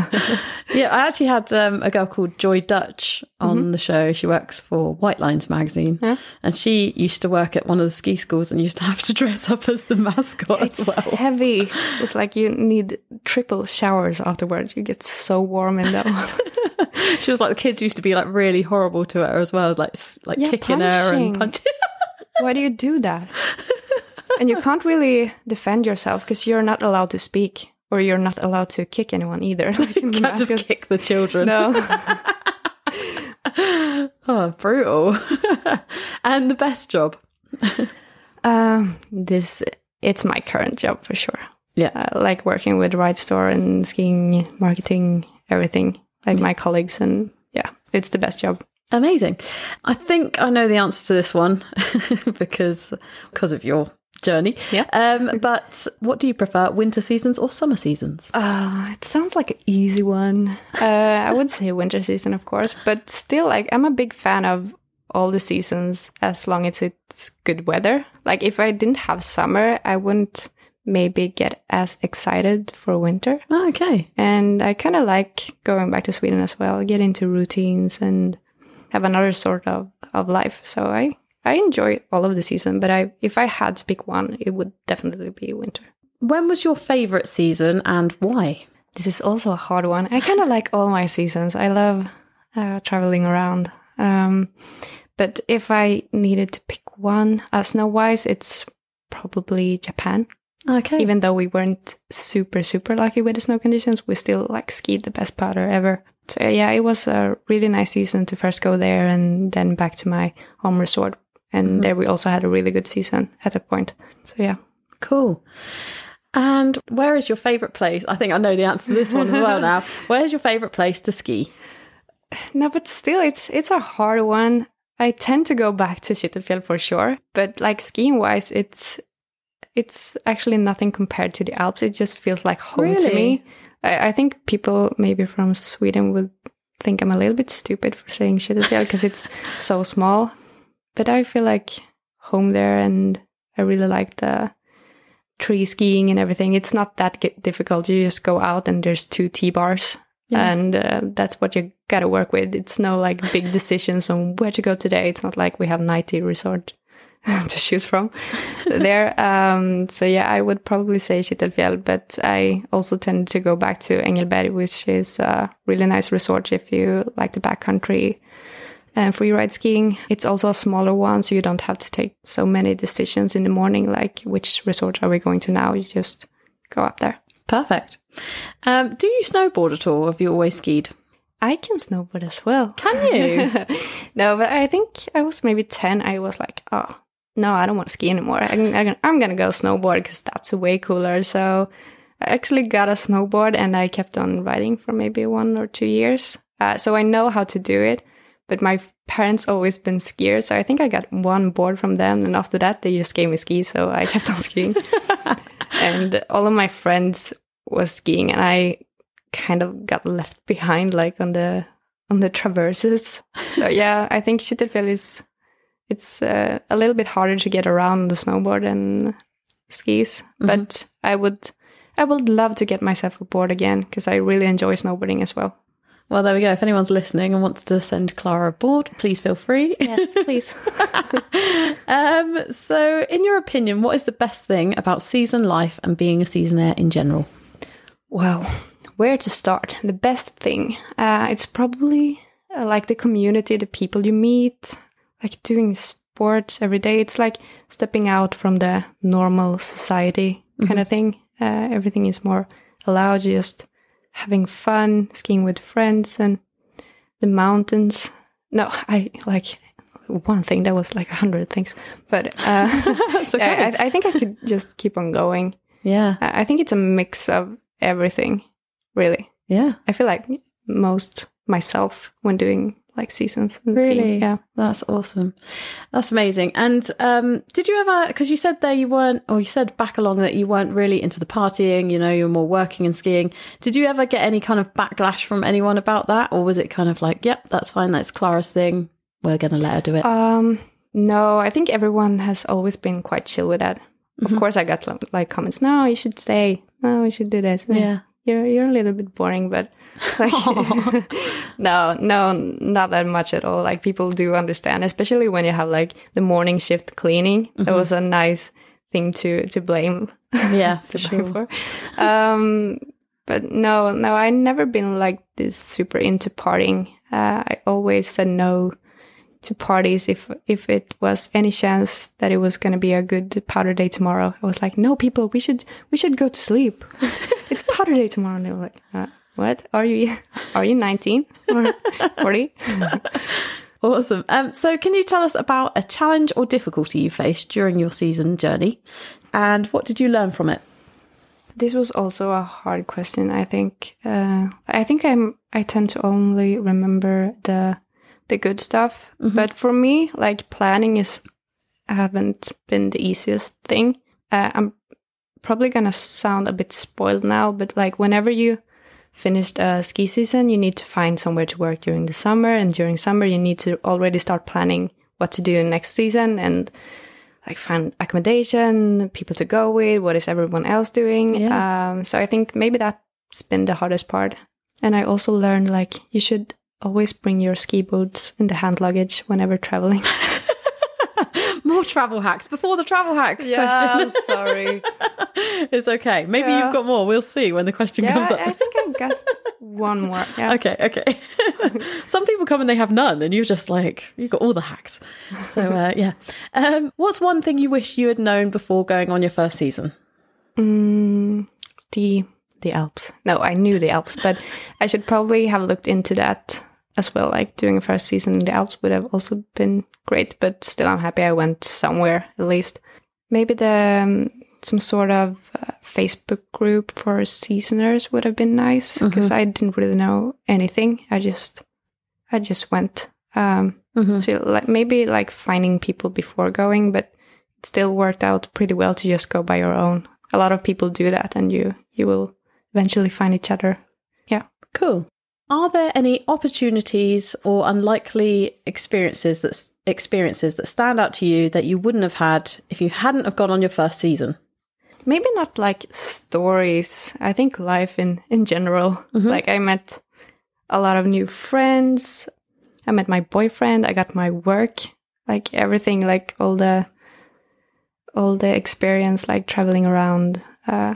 Yeah, I actually had um, a girl called Joy Dutch on the show. She works for Whitelines magazine, and she used to work at one of the ski schools and used to have to dress up as the mascot It's as well. heavy. It's like you need triple showers afterwards. You get so warm in that one. She was like the kids used to be like really horrible to her as well, like like Yeah, kicking her and punching. punching. Why do you do that? And you can't really defend yourself because you're not allowed to speak or you're not allowed to kick anyone either. Like the Can't just kick the children. No. Oh, brutal. and the best job. um, this it's my current job for sure. Yeah. I like working with Ridestore and skiing, marketing, everything. Like my colleagues, and yeah, it's the best job. Amazing. I think I know the answer to this one because because of your journey. Yeah. Um, but what do you prefer, winter seasons or summer seasons? Uh, it sounds like an easy one. Uh, I would say winter season, of course, but still, like I'm a big fan of all the seasons as long as it's good weather. Like if I didn't have summer, I wouldn't maybe get as excited for winter. Oh, okay. And I kind of like going back to Sweden as well, get into routines and have another sort of, of life. So I, I enjoy all of the season, but I, if I had to pick one, it would definitely be winter. When was your favorite season and why? This is also a hard one. I kind of like all my seasons. I love uh, traveling around. Um, but if I needed to pick one, uh, snow wise, it's probably Japan. Okay. Even though we weren't super, super lucky with the snow conditions, we still like skied the best powder ever. So yeah, it was a really nice season to first go there and then back to my home resort. And mm-hmm. there we also had a really good season at that point. So yeah. Cool. And where is your favorite place? I think I know the answer to this one as well now. Where's your favorite place to ski? No, but still, it's it's a hard one. I tend to go back to Kittelfjäll for sure, but like skiing wise, it's it's actually nothing compared to the Alps. It just feels like home to me. I, I think people maybe from Sweden would think I'm a little bit stupid for saying Kittelfjäll because it's so small. But I feel like home there, and I really like the tree skiing and everything. It's not that difficult. You just go out and there's two T bars. Yeah. And uh, that's what you gotta work with. It's no like big decisions on where to go today. It's not like we have 90 resort to choose from there. Um, so yeah, I would probably say Kittelfjäll, but I also tend to go back to Engelberg, which is a really nice resort if you like the backcountry and free ride skiing. It's also a smaller one, so you don't have to take so many decisions in the morning, like which resort are we going to now? You just go up there. Perfect. Um, do you snowboard at all? Have you always skied? I can snowboard as well. Can you? no, but I think I was maybe 10. I was like, oh, no, I don't want to ski anymore. I'm, I'm, I'm going to go snowboard because that's way cooler. So I actually got a snowboard and I kept on riding for maybe one or two years. Uh, so I know how to do it. But my parents always been skiers. So I think I got one board from them. And after that, they just gave me skis. So I kept on skiing. and all of my friends was skiing and I kind of got left behind like on the on the traverses. So yeah, I think Kittelfjäll is it's uh, a little bit harder to get around the snowboard and skis, but I would I would love to get myself a board again because I really enjoy snowboarding as well. Well, there we go. If anyone's listening and wants to send Klara a board, please feel free. Yes, please. um, so, in your opinion, what is the best thing about season life and being a seasonaire in general? Well, where to start? The best thing, uh, it's probably uh, like the community, the people you meet, like doing sports every day. It's like stepping out from the normal society kind of thing. Uh, everything is more allowed, You just having fun, skiing with friends, and the mountains. No, I like one thing that was like a hundred things, but uh, okay. yeah, I, I think I could just keep on going. yeah. I think it's a mix of everything, really. Yeah. I feel like most myself when doing like seasons. And Really? skiing. Yeah. That's awesome. That's amazing. And um, did you ever, because you said there you weren't, or you said back along that you weren't really into the partying, you know, you were more working and skiing. Did you ever get any kind of backlash from anyone about that? Or was it kind of like, yep, that's fine, that's Klara's thing, we're to let her do it? Um, no, I think everyone has always been quite chill with that. Mm-hmm. Of course, I got like comments. No, you should stay. No, you should do this. Yeah. You're you're a little bit boring, but like, no, no, not that much at all. Like people do understand, especially when you have like the morning shift cleaning. Mm-hmm. That was a nice thing to to blame yeah, for to blame sure. for. Um, but no, no, I never been like this super into partying. Uh, I always said no to parties if if it was any chance that it was going to be a good powder day tomorrow. I was like, no, people, we should we should go to sleep. it's powder day tomorrow, and they were like, uh, what? Are you are you nineteen or forty? Awesome. Um, so, can you tell us about a challenge or difficulty you faced during your season journey? And what did you learn from it? This was also a hard question. I think. Uh, I think I'm. I tend to only remember the the good stuff. But for me, like planning is haven't been the easiest thing. Uh, I'm probably gonna sound a bit spoiled now, but like whenever you finished a ski season, you need to find somewhere to work during the summer, and during summer you need to already start planning what to do next season and like find accommodation, people to go with, what is everyone else doing. Um, so I think maybe that's been the hardest part. And I also learned like you should always bring your ski boots in the hand luggage whenever traveling. More travel hacks before the travel hack question. sorry. it's okay. Maybe Yeah. you've got more. We'll see when the question Yeah, comes up. I think I've got one more. Yeah. Okay, okay. Some people come and they have none, and you're just like, you've got all the hacks. So, uh, yeah. Um, what's one thing you wish you had known before going on your first season? Mm, the the Alps. No, I knew the Alps, but I should probably have looked into that as well. Like doing a first season in the Alps would have also been great, but still, I'm happy I went somewhere at least. Maybe the um, some sort of uh, Facebook group for seasoners would have been nice because I didn't really know anything. I just I just went. Um, So like maybe like finding people before going, but it still worked out pretty well to just go by your own. A lot of people do that, and you you will eventually find each other. Yeah. Cool. Are there any opportunities or unlikely experiences that experiences that stand out to you that you wouldn't have had if you hadn't have gone on your first season? Maybe not like stories. I think life in in general. Mm-hmm. Like I met a lot of new friends. I met my boyfriend. I got my work. Like everything. Like all the all the experience. Like traveling around. Uh,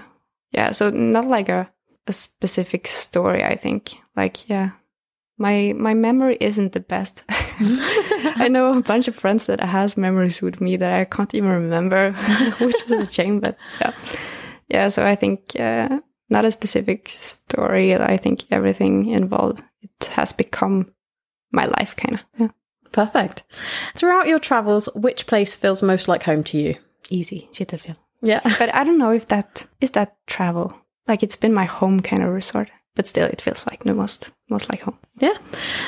yeah. So not like a a specific story. I think. Like yeah. My my memory isn't the best. I know a bunch of friends that has memories with me that I can't even remember, which is a shame. But yeah, yeah. So I think uh, not a specific story. I think everything involved it has become my life, kind of. Yeah. Perfect. Throughout your travels, which place feels most like home to you? Easy, Kittelfjäll. Yeah. But I don't know if that is that travel. Like it's been my home kind of resort, but still, it feels like the most most like home. Yeah.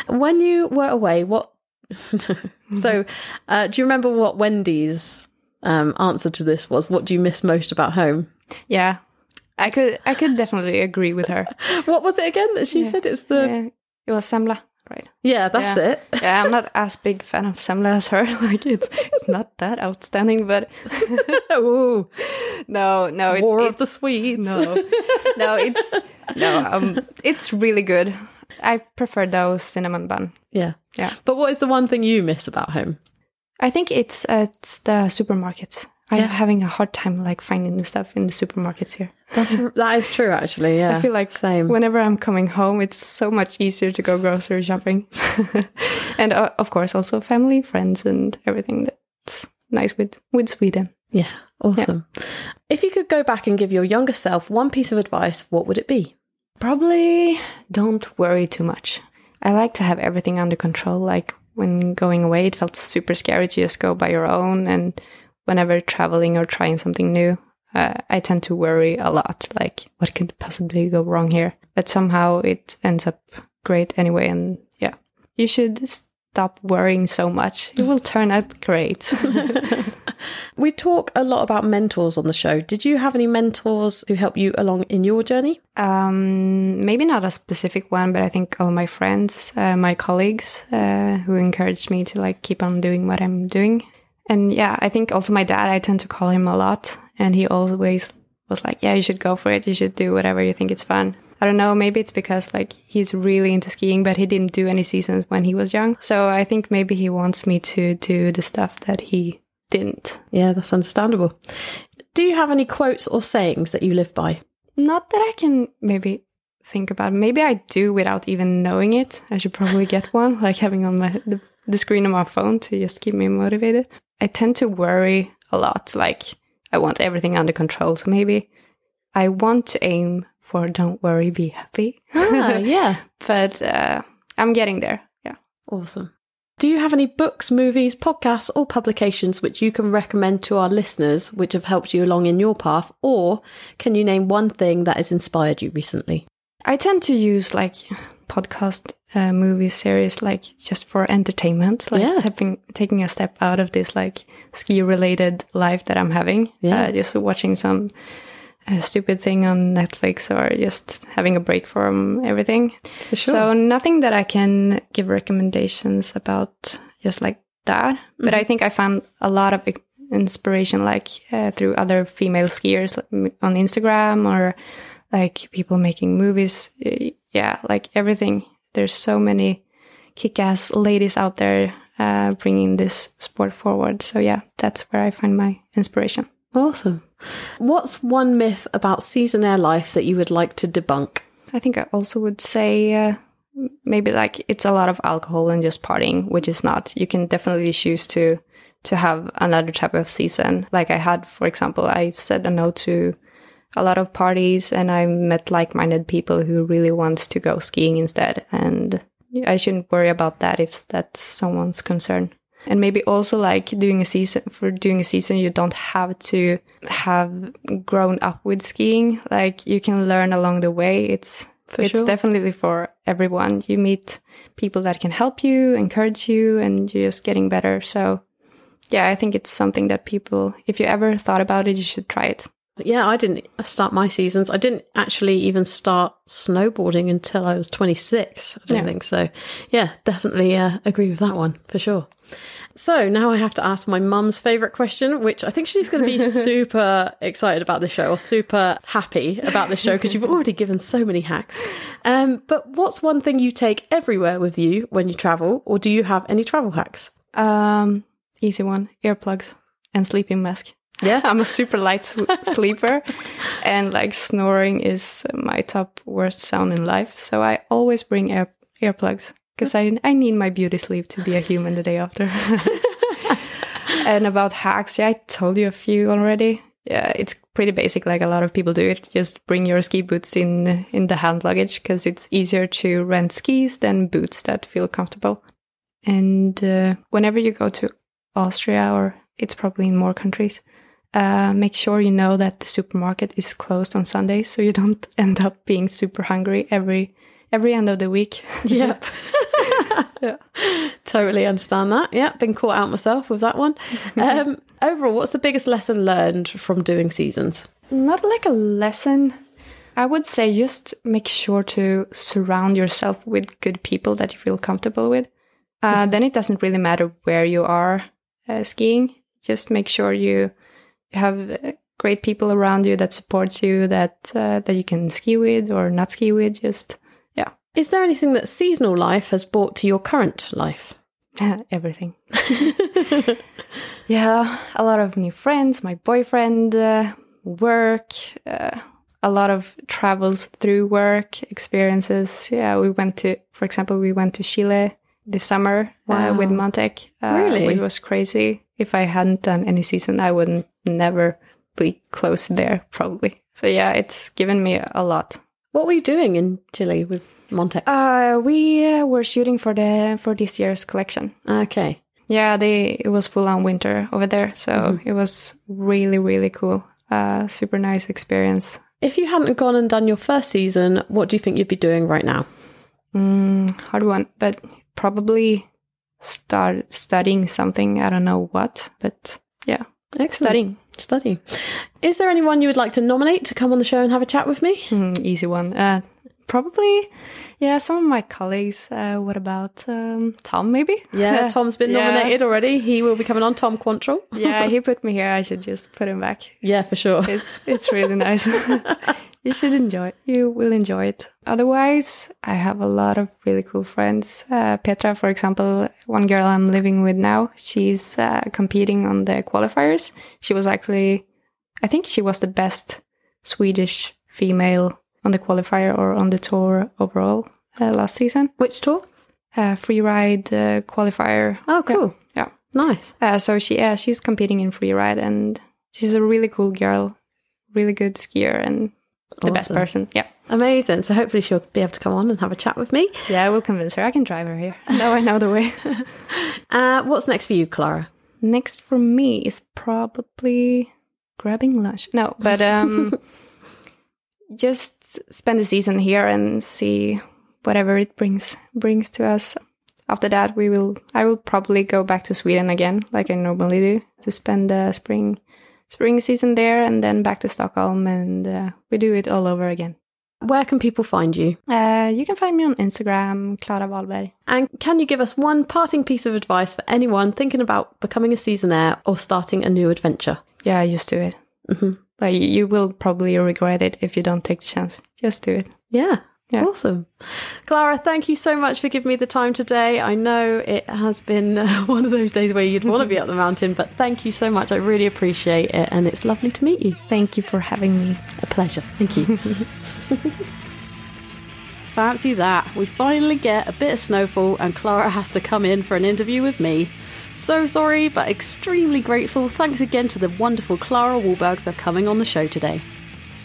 When you were away, what? so, uh, do you remember what Wendy's um, answer to this was? What do you miss most about home? Yeah, I could I could definitely agree with her. What was it again that she Yeah. said? It's the Yeah, it was semla, right? yeah, that's Yeah. it. yeah, I'm not as big fan of semla as her. Like it's it's not that outstanding, but Ooh, no, no, it's war it's, of the Swedes. no, no, it's no, um, it's really good. I prefer those cinnamon bun. yeah, Yeah. But what is the one thing you miss about home? I think it's uh, it's the supermarkets. I'm Yeah. having a hard time like finding the stuff in the supermarkets here. That's that is true, actually. Yeah, I feel like same. whenever I'm coming home, it's so much easier to go grocery shopping, and uh, of course also family, friends, and everything that's nice with with Sweden. yeah, awesome. If you could go back and give your younger self one piece of advice, what would it be? Probably don't worry too much. I like to have everything under control. Like when going away, it felt super scary to just go by your own. And whenever traveling or trying something new, uh, I tend to worry a lot. Like, what could possibly go wrong here? But somehow it ends up great anyway. And yeah, you should stop worrying so much. It will turn out great. We talk a lot about mentors on the show. Did you have any mentors who helped you along in your journey? Um, maybe not a specific one, but I think all my friends, uh, my colleagues, uh, who encouraged me to like keep on doing what I'm doing. And yeah, I think also my dad, I tend to call him a lot and he always was like, yeah, you should go for it. You should do whatever you think it's fun. I don't know. Maybe it's because like he's really into skiing, but he didn't do any seasons when he was young. So I think maybe he wants me to do the stuff that he didn't. Yeah, that's understandable. Do you have any quotes or sayings that you live by? Not that I can maybe think about. Maybe I do without even knowing it. I should probably get one, like having on my the, the screen of my phone to just keep me motivated. I tend to worry a lot. Like I want everything under control. So maybe I want to aim for "Don't worry, be happy," Ah, yeah. but uh, I'm getting there. Yeah. Awesome. Do you have any books, movies, podcasts, or publications which you can recommend to our listeners which have helped you along in your path? Or can you name one thing that has inspired you recently? I tend to use like podcast uh, movie series like just for entertainment, like Yeah. taking taking a step out of this like ski related life that I'm having. Yeah. Uh, just watching some uh, stupid thing on Netflix or just having a break from everything. Sure. So nothing that I can give recommendations about just like that. But I think I found a lot of inspiration like uh, through other female skiers like, on Instagram or like people making movies. Yeah, like everything. There's so many kick-ass ladies out there uh, bringing this sport forward. So yeah, that's where I find my inspiration. awesome. What's one myth about seasonaire life that you would like to debunk? I think I also would say uh, maybe like it's a lot of alcohol and just partying, which is not. You can definitely choose to to have another type of season. Like I had, for example, I said a no to a lot of parties, and I met like-minded people who really wants to go skiing instead. And I shouldn't worry about that if that's someone's concern. And maybe also like doing a season for doing a season, you don't have to have grown up with skiing. Like you can learn along the way. It's For it's sure. definitely for everyone. You meet people that can help you, encourage you, and you're just getting better. So yeah, I think it's something that people, if you ever thought about it, you should try it. Yeah, I didn't start my seasons. I didn't actually even start snowboarding until I was 26, I don't Yeah. think. So, yeah, definitely uh, agree with that one for sure. So now I have to ask my mum's favourite question, which I think she's going to be super excited about the show or super happy about the show because you've already given so many hacks. Um, but what's one thing you take everywhere with you when you travel, or do you have any travel hacks? Um, easy one earplugs and sleeping mask. Yeah. I'm a super light sleeper, and like snoring is my top worst sound in life. So I always bring ear earplugs because I I need my beauty sleep to be a human the day after. and about hacks, yeah, I told you a few already. Yeah, it's pretty basic, like a lot of people do it. Just bring your ski boots in in the hand luggage because it's easier to rent skis than boots that feel comfortable. And uh, whenever you go to Austria, or it's probably in more countries, uh, make sure you know that the supermarket is closed on Sundays, so you don't end up being super hungry every every end of the week. Yeah. Totally understand that. Yeah, been caught out myself with that one. Um, overall, what's the biggest lesson learned from doing seasons? Not like a lesson. I would say just make sure to surround yourself with good people that you feel comfortable with. Uh, then it doesn't really matter where you are uh, skiing. Just make sure you have uh, great people around you that supports you, that uh, that you can ski with or not ski with. Just yeah, Is there anything that seasonal life has brought to your current life? everything. yeah, a lot of new friends, my boyfriend, uh, work, uh, a lot of travels through work experiences. Yeah, we went to, for example, we went to Chile this summer uh, with Montec. Uh, Really? It was crazy. If I hadn't done any season, I wouldn't never be close there, probably. So yeah, it's given me a lot. What were you doing in Chile with Montec? Uh, we uh, were shooting for the for this year's collection. okay. Yeah, they it was full on winter over there, so it was really really cool. Uh, super nice experience. If you hadn't gone and done your first season, what do you think you'd be doing right now? Mm, hard one, but probably start studying something. I don't know what, but yeah, Excellent. studying. Studying. Is there anyone you would like to nominate to come on the show and have a chat with me? Mm, easy one. Uh, probably, yeah. Some of my colleagues. Uh, what about um, Tom? Maybe. Yeah, Tom's been Yeah. nominated already. He will be coming on, Tom Quantrill. yeah, he put me here. I should just put him back. Yeah, for sure. It's it's really nice. you should enjoy it. You will enjoy it. Otherwise, I have a lot of really cool friends. Uh, Petra, for example, one girl I'm living with now, she's uh, competing on the qualifiers. She was actually, I think she was the best Swedish female on the qualifier or on the tour overall uh, last season. Which tour? Uh, free ride uh, qualifier. Oh, cool. Yeah. Nice. Uh, so she, yeah, she's competing in free ride, and she's a really cool girl, really good skier, and the best person. Yeah, Amazing. So hopefully she'll be able to come on and have a chat with me. yeah, we'll convince her. I can drive her here. Now I know the way. Uh, what's next for you, Klara? Next for me is probably grabbing lunch. No, but um, just spend the season here and see whatever it brings brings to us. After that, we will. I will probably go back to Sweden again, like I normally do, to spend the spring spring season there, and then back to Stockholm, and uh, we do it all over again. Where can people find you? Uh, you can find me on Instagram, Klara Wahlberg. And can you give us one parting piece of advice for anyone thinking about becoming a seasonaire or starting a new adventure? Yeah, just do it. hmm Like you will probably regret it if you don't take the chance. Just do it. Yeah. Yeah. Awesome. Klara, thank you so much for giving me the time today. I know it has been uh, one of those days where you'd want to be up the mountain, but thank you so much. I really appreciate it. And it's lovely to meet you. Thank you for having me. A pleasure. Thank you. Fancy that. We finally get a bit of snowfall, and Klara has to come in for an interview with me. So sorry, but extremely grateful. Thanks again to the wonderful Klara Wahlberg for coming on the show today.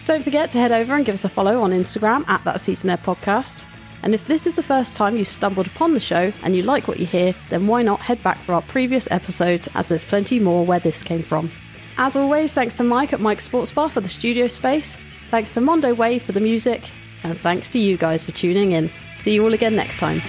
Don't forget to head over and give us a follow on Instagram at That Seasonaire Podcast. And if this is the first time you stumbled upon the show and you like what you hear, then why not head back for our previous episodes as there's plenty more where this came from. As always, thanks to Mike at Mike Sports Bar for the studio space, thanks to Mondo Wave for the music, and thanks to you guys for tuning in. See you all again next time.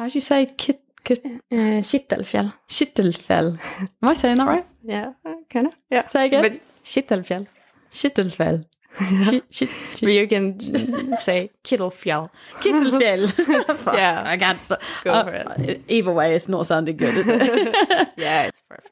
How do you say kit, kit, Uh, Kittelfjäll. Kittelfell? Am I saying that right? Yeah, kind of. Yeah. Say again. But Kittelfjäll. Kittelfell. Shit, shit, But you can say. Kittelfjell. Fuck, Yeah. I can't. Go uh, for it. Either way, it's not sounding good, is it? Yeah, it's perfect.